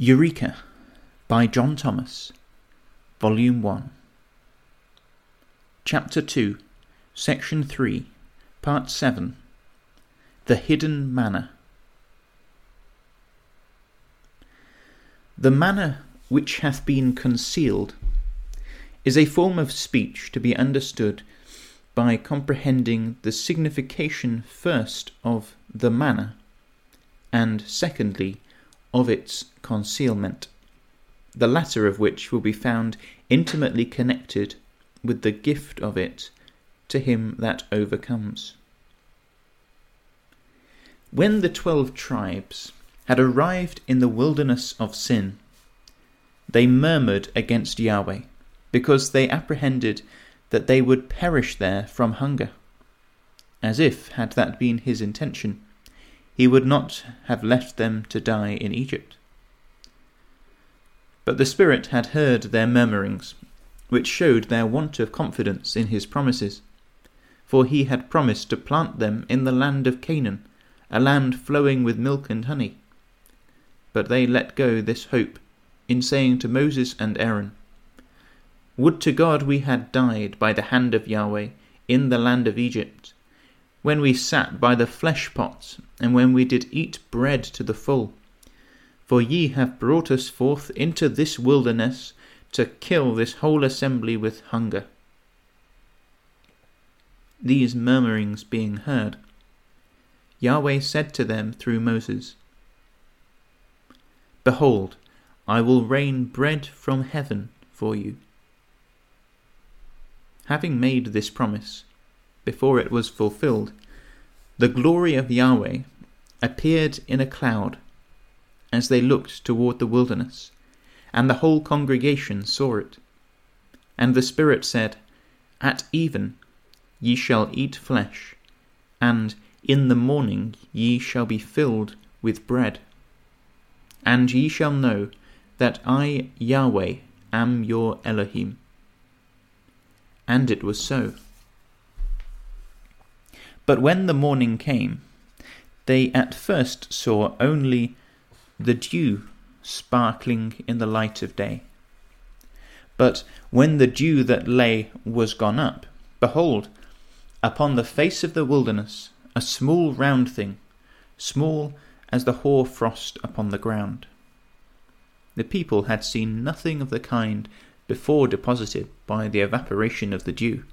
Eureka by John Thomas, Volume 1, Chapter 2, Section 3, Part 7 The Hidden Manna. The manna which hath been concealed is a form of speech to be understood by comprehending the signification first of the manna, and secondly, of its concealment, the latter of which will be found intimately connected with the gift of it to him that overcomes. When the twelve tribes had arrived in the wilderness of sin, they murmured against Yahweh, because they apprehended that they would perish there from hunger, as if, had that been his intention, he would not have left them to die in Egypt. But the Spirit had heard their murmurings, which showed their want of confidence in his promises. For he had promised to plant them in the land of Canaan, a land flowing with milk and honey. But they let go this hope, in saying to Moses and Aaron, Would to God we had died by the hand of Yahweh in the land of Egypt, when we sat by the flesh pots, and when we did eat bread to the full. For ye have brought us forth into this wilderness to kill this whole assembly with hunger. These murmurings being heard, Yahweh said to them through Moses, Behold, I will rain bread from heaven for you. Having made this promise, before it was fulfilled, the glory of Yahweh appeared in a cloud as they looked toward the wilderness, and the whole congregation saw it. And the Spirit said, At even ye shall eat flesh, and in the morning ye shall be filled with bread. And ye shall know that I, Yahweh, am your Elohim. And it was so. But when the morning came, they at first saw only the dew sparkling in the light of day. But when the dew that lay was gone up, behold, upon the face of the wilderness a small round thing, small as the hoar frost upon the ground. The people had seen nothing of the kind before deposited by the evaporation of the dew.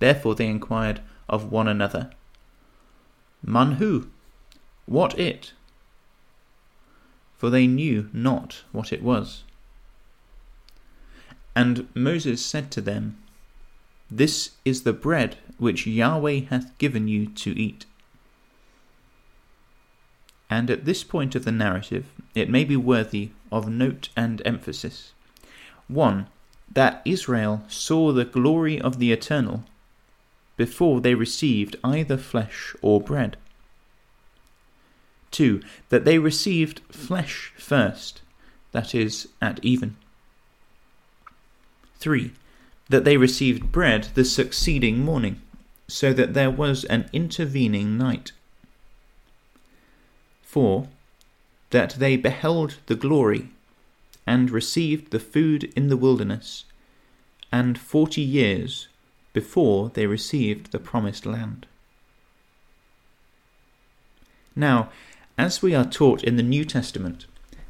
Therefore they inquired, of one another. Man who? What it? For they knew not what it was. And Moses said to them, This is the bread which Yahweh hath given you to eat. And at this point of the narrative, it may be worthy of note and emphasis. 1. That Israel saw the glory of the Eternal before they received either flesh or bread. 2. That they received flesh first, that is, at even. 3. That they received bread the succeeding morning, so that there was an intervening night. 4. That they beheld the glory, and received the food in the wilderness, and forty years before they received the promised land. Now, as we are taught in the New Testament,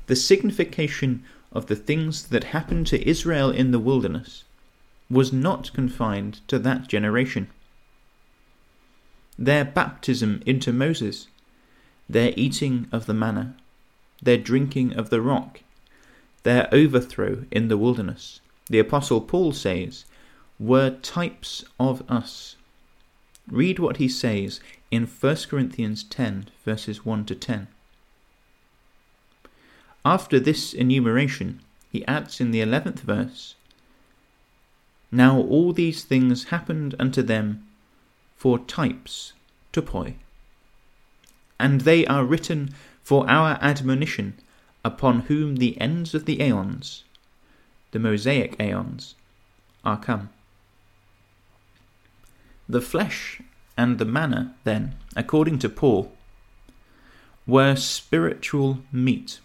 the signification of the things that happened to Israel in the wilderness was not confined to that generation. Their baptism into Moses, their eating of the manna, their drinking of the rock, their overthrow in the wilderness, the Apostle Paul says, were types of us. Read what he says in 1 Corinthians 10, verses 1 to 10. After this enumeration, he adds in the 11th verse, Now all these things happened unto them for types, topoi, and they are written for our admonition, upon whom the ends of the aeons, the Mosaic aeons, are come. The flesh and the manna, then, according to Paul, were spiritual meat.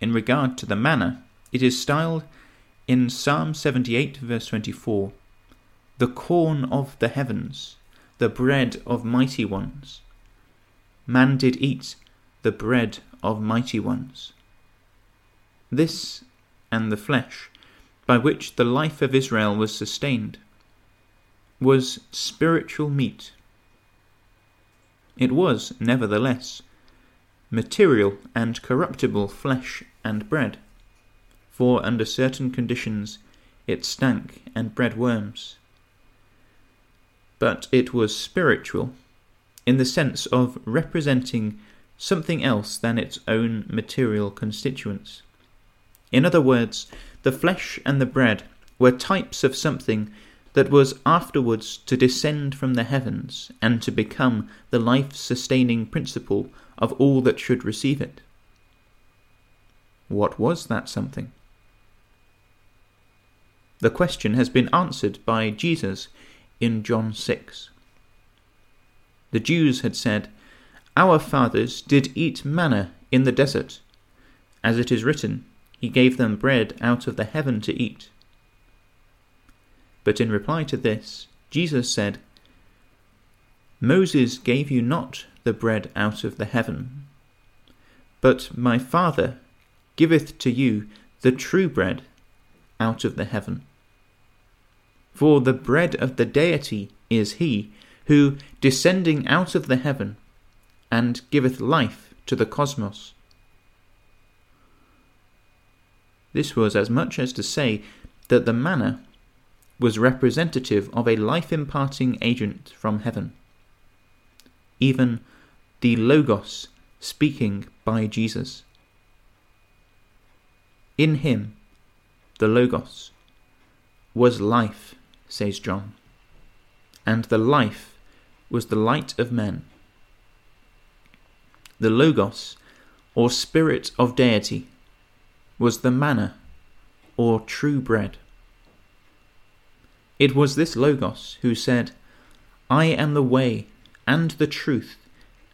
in regard to the manna, it is styled in Psalm 78, verse 24, the corn of the heavens, the bread of mighty ones. Man did eat the bread of mighty ones. This and the flesh, by which the life of Israel was sustained, was spiritual meat. It was, nevertheless, material and corruptible flesh and bread, for under certain conditions it stank and bred worms. But it was spiritual, in the sense of representing something else than its own material constituents. In other words, the flesh and the bread were types of something that was afterwards to descend from the heavens and to become the life sustaining principle of all that should receive it. What was that something? The question has been answered by Jesus in John 6. The Jews had said, Our fathers did eat manna in the desert. As it is written, He gave them bread out of the heaven to eat. But in reply to this, Jesus said, Moses gave you not the bread out of the heaven, but my Father giveth to you the true bread out of the heaven. For the bread of the deity is he, who, descending out of the heaven, and giveth life to the cosmos. This was as much as to say that the manna was representative of a life imparting agent from heaven. Even the Logos speaking by Jesus. In him, the Logos, was life, says John, and the life was the light of men. The Logos, or Spirit of Deity, was the manna, or true bread. It was this Logos who said, I am the way, and the truth,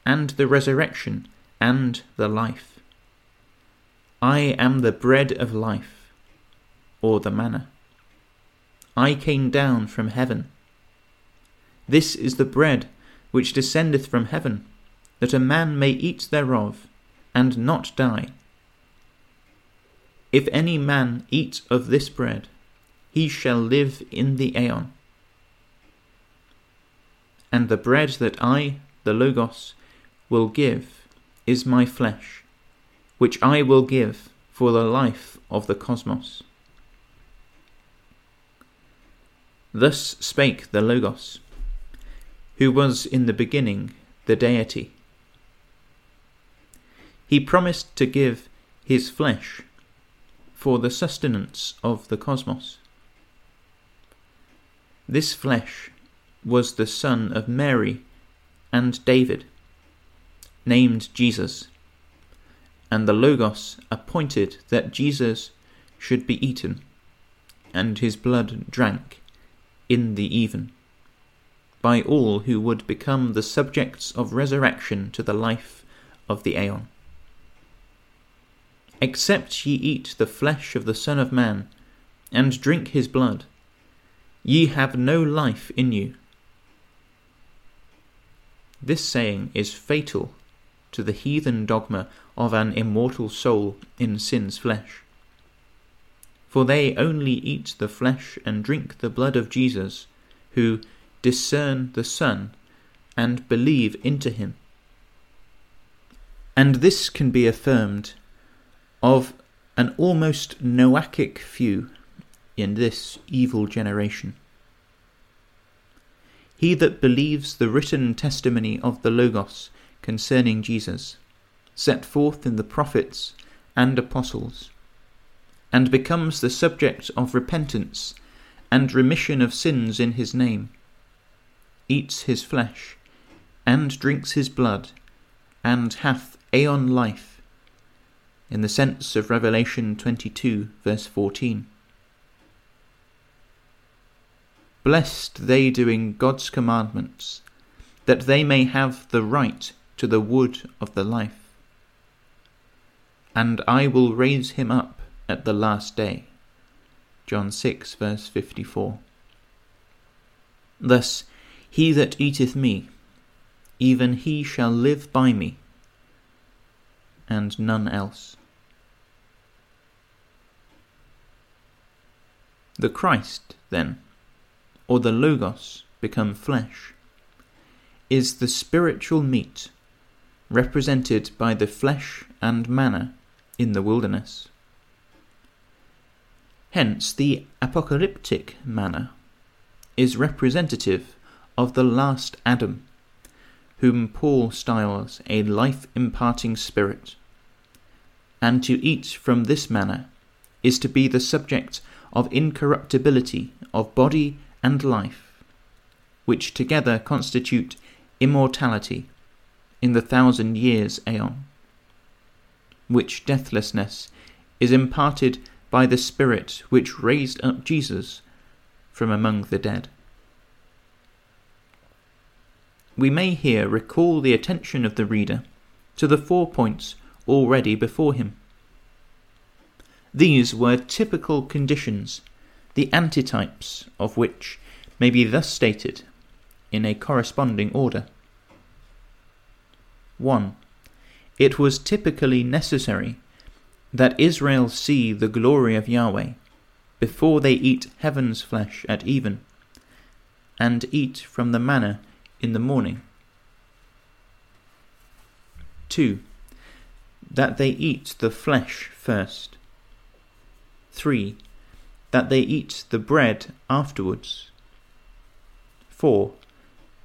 and the resurrection, and the life. I am the bread of life, or the manna. I came down from heaven. This is the bread which descendeth from heaven, that a man may eat thereof, and not die. If any man eat of this bread, he shall live in the aeon. And the bread that I, the Logos, will give is my flesh, which I will give for the life of the cosmos. Thus spake the Logos, who was in the beginning the deity. He promised to give his flesh for the sustenance of the cosmos. This flesh was the son of Mary and David, named Jesus, and the Logos appointed that Jesus should be eaten, and his blood drank in the even, by all who would become the subjects of resurrection to the life of the aeon. Except ye eat the flesh of the Son of Man, and drink his blood, Ye have no life in you. This saying is fatal to the heathen dogma of an immortal soul in sin's flesh. For they only eat the flesh and drink the blood of Jesus, who discern the Son and believe into him. And this can be affirmed of an almost Noachic few in this evil generation. He that believes the written testimony of the Logos concerning Jesus, set forth in the prophets and apostles, and becomes the subject of repentance and remission of sins in his name, eats his flesh, and drinks his blood, and hath aeon life, in the sense of Revelation 22, verse 14. Blessed they doing God's commandments, that they may have the right to the wood of the life. and I will raise him up at the last day. John 6, verse 54. Thus, he that eateth me, even he shall live by me, and none else. The Christ, then, or the Logos become flesh, is the spiritual meat represented by the flesh and manna in the wilderness. Hence, the apocalyptic manna is representative of the last Adam, whom Paul styles a life imparting spirit. And to eat from this manna is to be the subject of incorruptibility of body and life, which together constitute immortality in the thousand years aeon, which deathlessness is imparted by the Spirit which raised up Jesus from among the dead. We may here recall the attention of the reader to the four points already before him. These were typical conditions, the antitypes of which may be thus stated in a corresponding order. 1. It was typically necessary that Israel see the glory of Yahweh before they eat heaven's flesh at even, and eat from the manna in the morning. 2. That they eat the flesh first. 3. That they eat the bread afterwards. 4.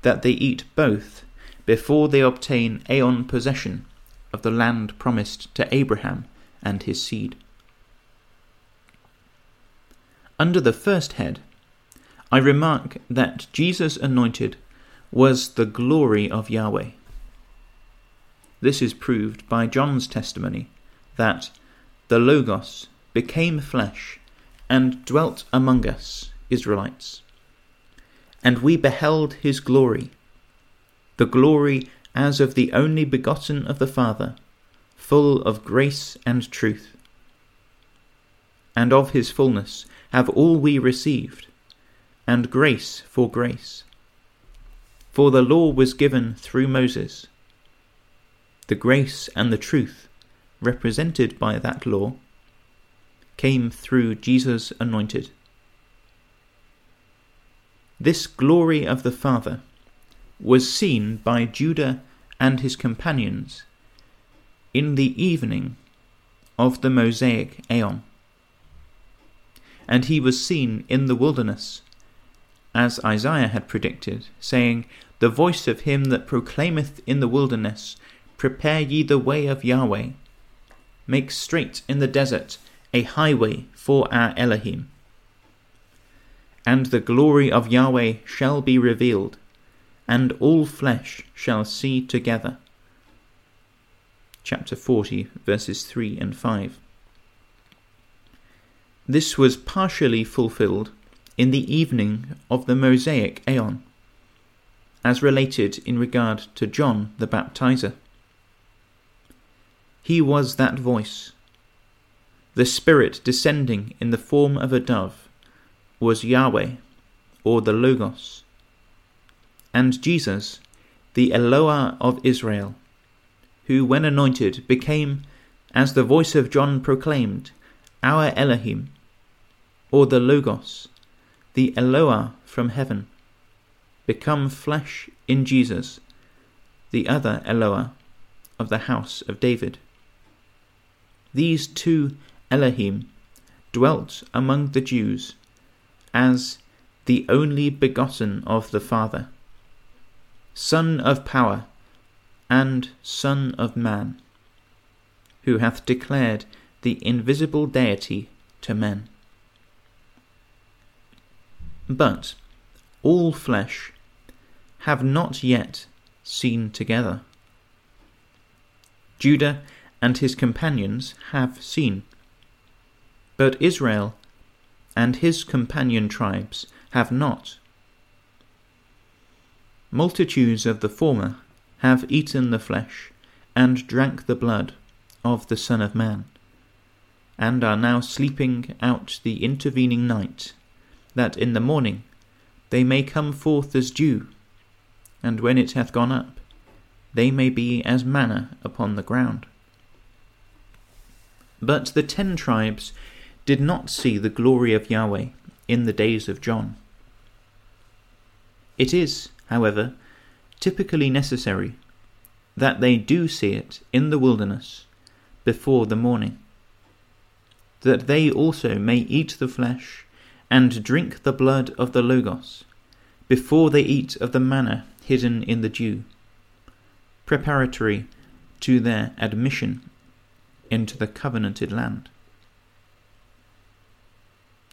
That they eat both before they obtain aeon possession of the land promised to Abraham and his seed. Under the first head, I remark that Jesus anointed was the glory of Yahweh. This is proved by John's testimony that the Logos became flesh and dwelt among us, Israelites. And we beheld his glory, the glory as of the only begotten of the Father, full of grace and truth. And of his fullness have all we received, and grace for grace. For the law was given through Moses. The grace and the truth, represented by that law, came through Jesus anointed. This glory of the Father was seen by Judah and his companions in the evening of the Mosaic Aeon and he was seen in the wilderness, as Isaiah had predicted, saying, The voice of him that proclaimeth in the wilderness, Prepare ye the way of Yahweh, make straight in the desert a highway for our Elohim. And the glory of Yahweh shall be revealed, and all flesh shall see together. Chapter 40, verses 3 and 5. This was partially fulfilled in the evening of the Mosaic Aeon, as related in regard to John the Baptizer. He was that voice. The Spirit descending in the form of a dove was Yahweh, or the Logos. And Jesus, the Eloah of Israel, who when anointed became, as the voice of John proclaimed, our Elohim, or the Logos, the Eloah from heaven, become flesh in Jesus, the other Eloah of the house of David. These two Elohim dwelt among the Jews as the only begotten of the Father, Son of power and Son of man, who hath declared the invisible deity to men. But all flesh have not yet seen together. Judah and his companions have seen, but Israel and his companion tribes have not. Multitudes of the former have eaten the flesh and drank the blood of the Son of Man, and are now sleeping out the intervening night, that in the morning they may come forth as dew, and when it hath gone up, they may be as manna upon the ground. But the ten tribes did not see the glory of Yahweh in the days of John. It is, however, typically necessary that they do see it in the wilderness before the morning, that they also may eat the flesh and drink the blood of the Logos before they eat of the manna hidden in the dew, preparatory to their admission into the covenanted land.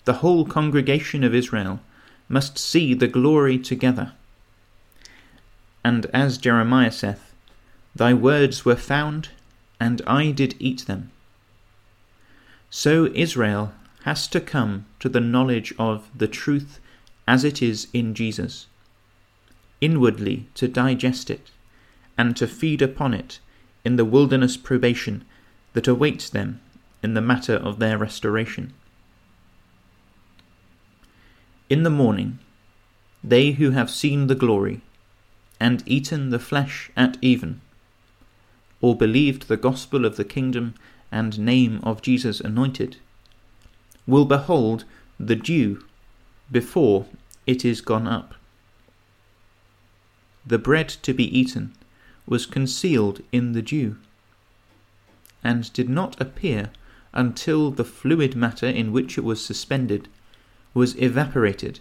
The whole congregation of Israel must see the glory together. And as Jeremiah saith, Thy words were found, and I did eat them. So Israel has to come to the knowledge of the truth as it is in Jesus, inwardly to digest it, and to feed upon it in the wilderness probation that awaits them in the matter of their restoration. In the morning, they who have seen the glory, and eaten the flesh at even, or believed the gospel of the kingdom and name of Jesus anointed, will behold the dew before it is gone up. The bread to be eaten was concealed in the dew, and did not appear until the fluid matter in which it was suspended was evaporated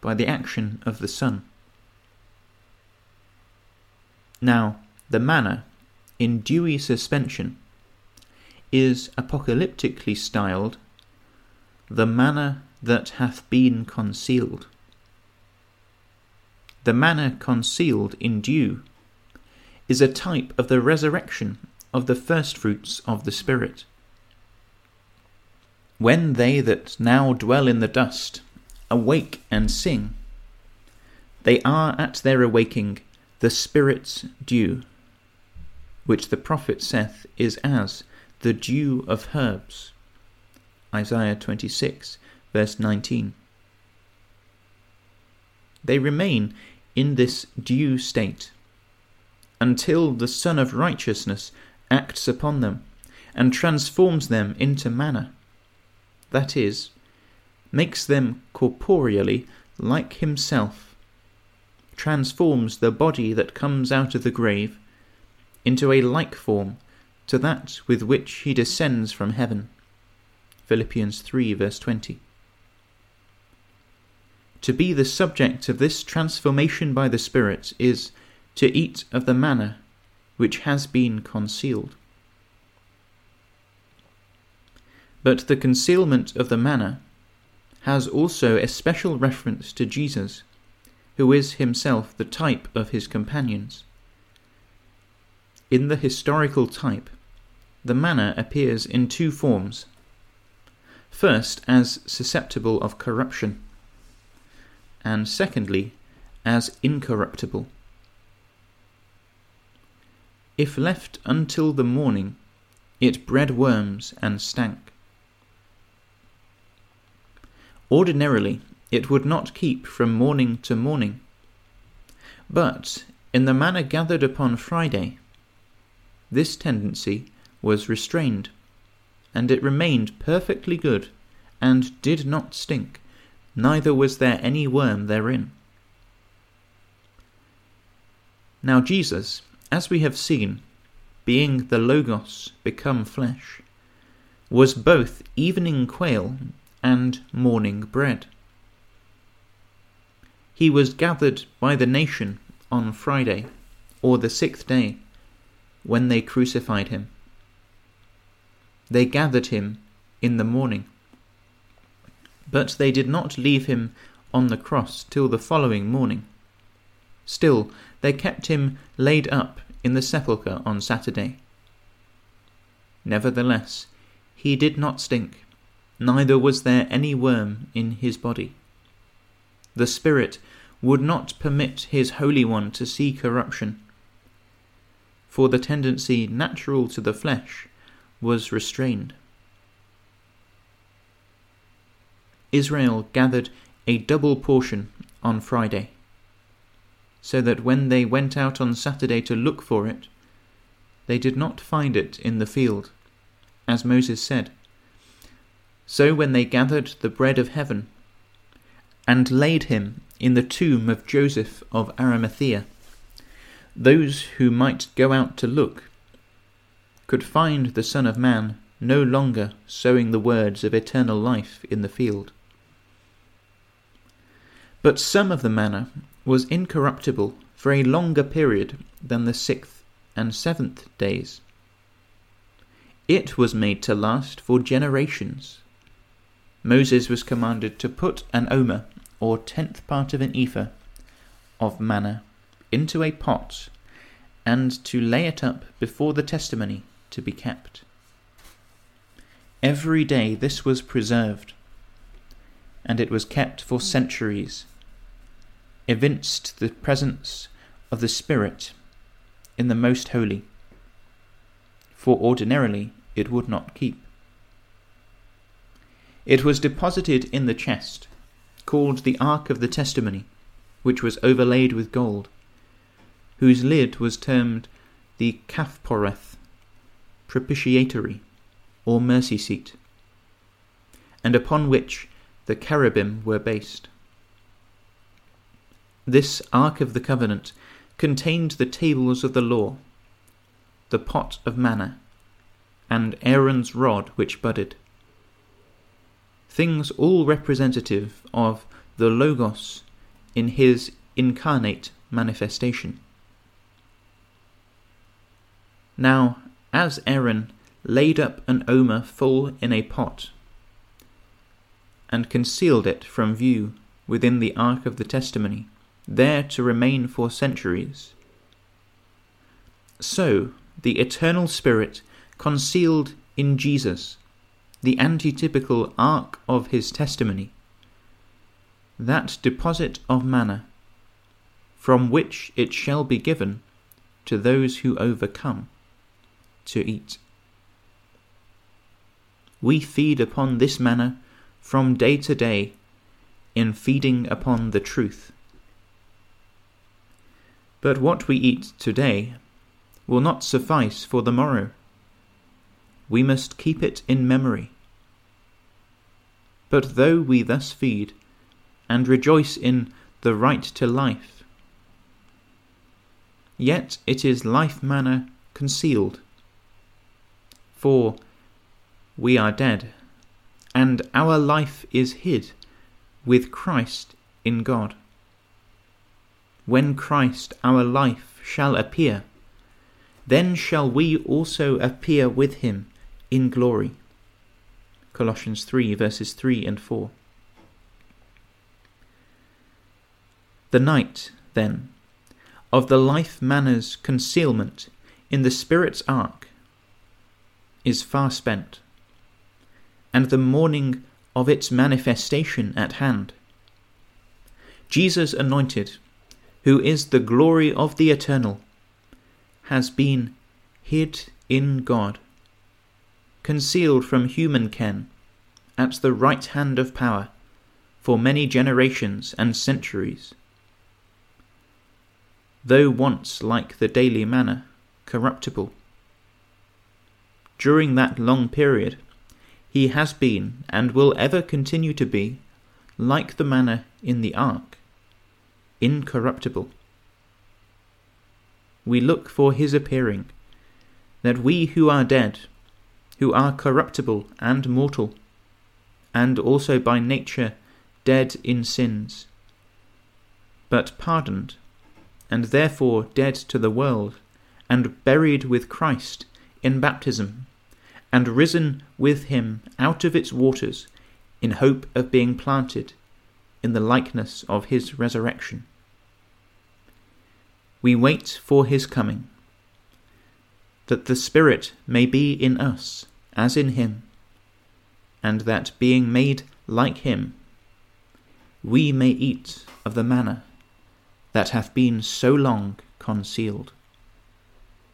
by the action of the sun. Now, the manna, in dewy suspension, is apocalyptically styled the manna that hath been concealed. The manna concealed in dew is a type of the resurrection of the firstfruits of the Spirit. When they that now dwell in the dust awake and sing, they are at their awaking the Spirit's dew, which the prophet saith is as the dew of herbs. Isaiah 26, verse 19. They remain in this dew state until the Sun of Righteousness acts upon them and transforms them into manna that is, makes them corporeally like himself, transforms the body that comes out of the grave into a like form to that with which he descends from heaven. Philippians 3 verse 20. To be the subject of this transformation by the Spirit is to eat of the manna which has been concealed. But the concealment of the manna has also a special reference to Jesus, who is himself the type of his companions. In the historical type, the manna appears in two forms. First, as susceptible of corruption, and secondly, as incorruptible. If left until the morning, it bred worms and stank. Ordinarily, it would not keep from morning to morning. But, in the manna gathered upon Friday, this tendency was restrained, and it remained perfectly good, and did not stink, neither was there any worm therein. Now Jesus, as we have seen, being the Logos become flesh, was both evening quail and morning bread. He was gathered by the nation on Friday, or the sixth day, when they crucified him. They gathered him in the morning. But they did not leave him on the cross till the following morning. Still, they kept him laid up in the sepulchre on Saturday. Nevertheless, he did not stink neither was there any worm in his body. The Spirit would not permit his Holy One to see corruption, for the tendency natural to the flesh was restrained. Israel gathered a double portion on Friday, so that when they went out on Saturday to look for it, they did not find it in the field, as Moses said. So when they gathered the bread of heaven, and laid him in the tomb of Joseph of Arimathea, those who might go out to look could find the Son of Man no longer sowing the words of eternal life in the field. But some of the manna was incorruptible for a longer period than the sixth and seventh days. It was made to last for generations. Moses was commanded to put an omer, or tenth part of an ephah, of manna into a pot, and to lay it up before the testimony to be kept. Every day this was preserved, and it was kept for centuries evinced the presence of the Spirit in the Most Holy, for ordinarily it would not keep. It was deposited in the chest, called the Ark of the Testimony, which was overlaid with gold, whose lid was termed the Kaphporeth, propitiatory, or mercy seat, and upon which the cherubim were based. This Ark of the Covenant contained the tables of the law, the pot of manna, and Aaron's rod which budded. Things all representative of the Logos in his incarnate manifestation. Now, as Aaron laid up an omer full in a pot, and concealed it from view within the ark of the testimony, there to remain for centuries. So, the eternal Spirit concealed in Jesus, the antitypical ark of his testimony, that deposit of manna, from which it shall be given to those who overcome to eat. We feed upon this manna from day to day in feeding upon the truth but what we eat today will not suffice for the morrow. We must keep it in memory. But though we thus feed, and rejoice in the right to life, yet it is life manna concealed. For we are dead, and our life is hid with Christ in God when Christ our life shall appear, then shall we also appear with him in glory. Colossians 3 verses 3 and 4. The night, then, of the life manna's concealment in the Spirit's ark is far spent, and the morning of its manifestation at hand. Jesus anointed who is the glory of the eternal, has been hid in God, concealed from human ken, at the right hand of power, for many generations and centuries. Though once like the daily manna, corruptible, during that long period, he has been and will ever continue to be like the manna in the ark incorruptible. We look for his appearing, that we who are dead, who are corruptible and mortal, and also by nature dead in sins, but pardoned, and therefore dead to the world, and buried with Christ in baptism, and risen with him out of its waters, in hope of being planted in the likeness of his resurrection. We wait for his coming, that the Spirit may be in us as in him, and that being made like him, we may eat of the manna that hath been so long concealed.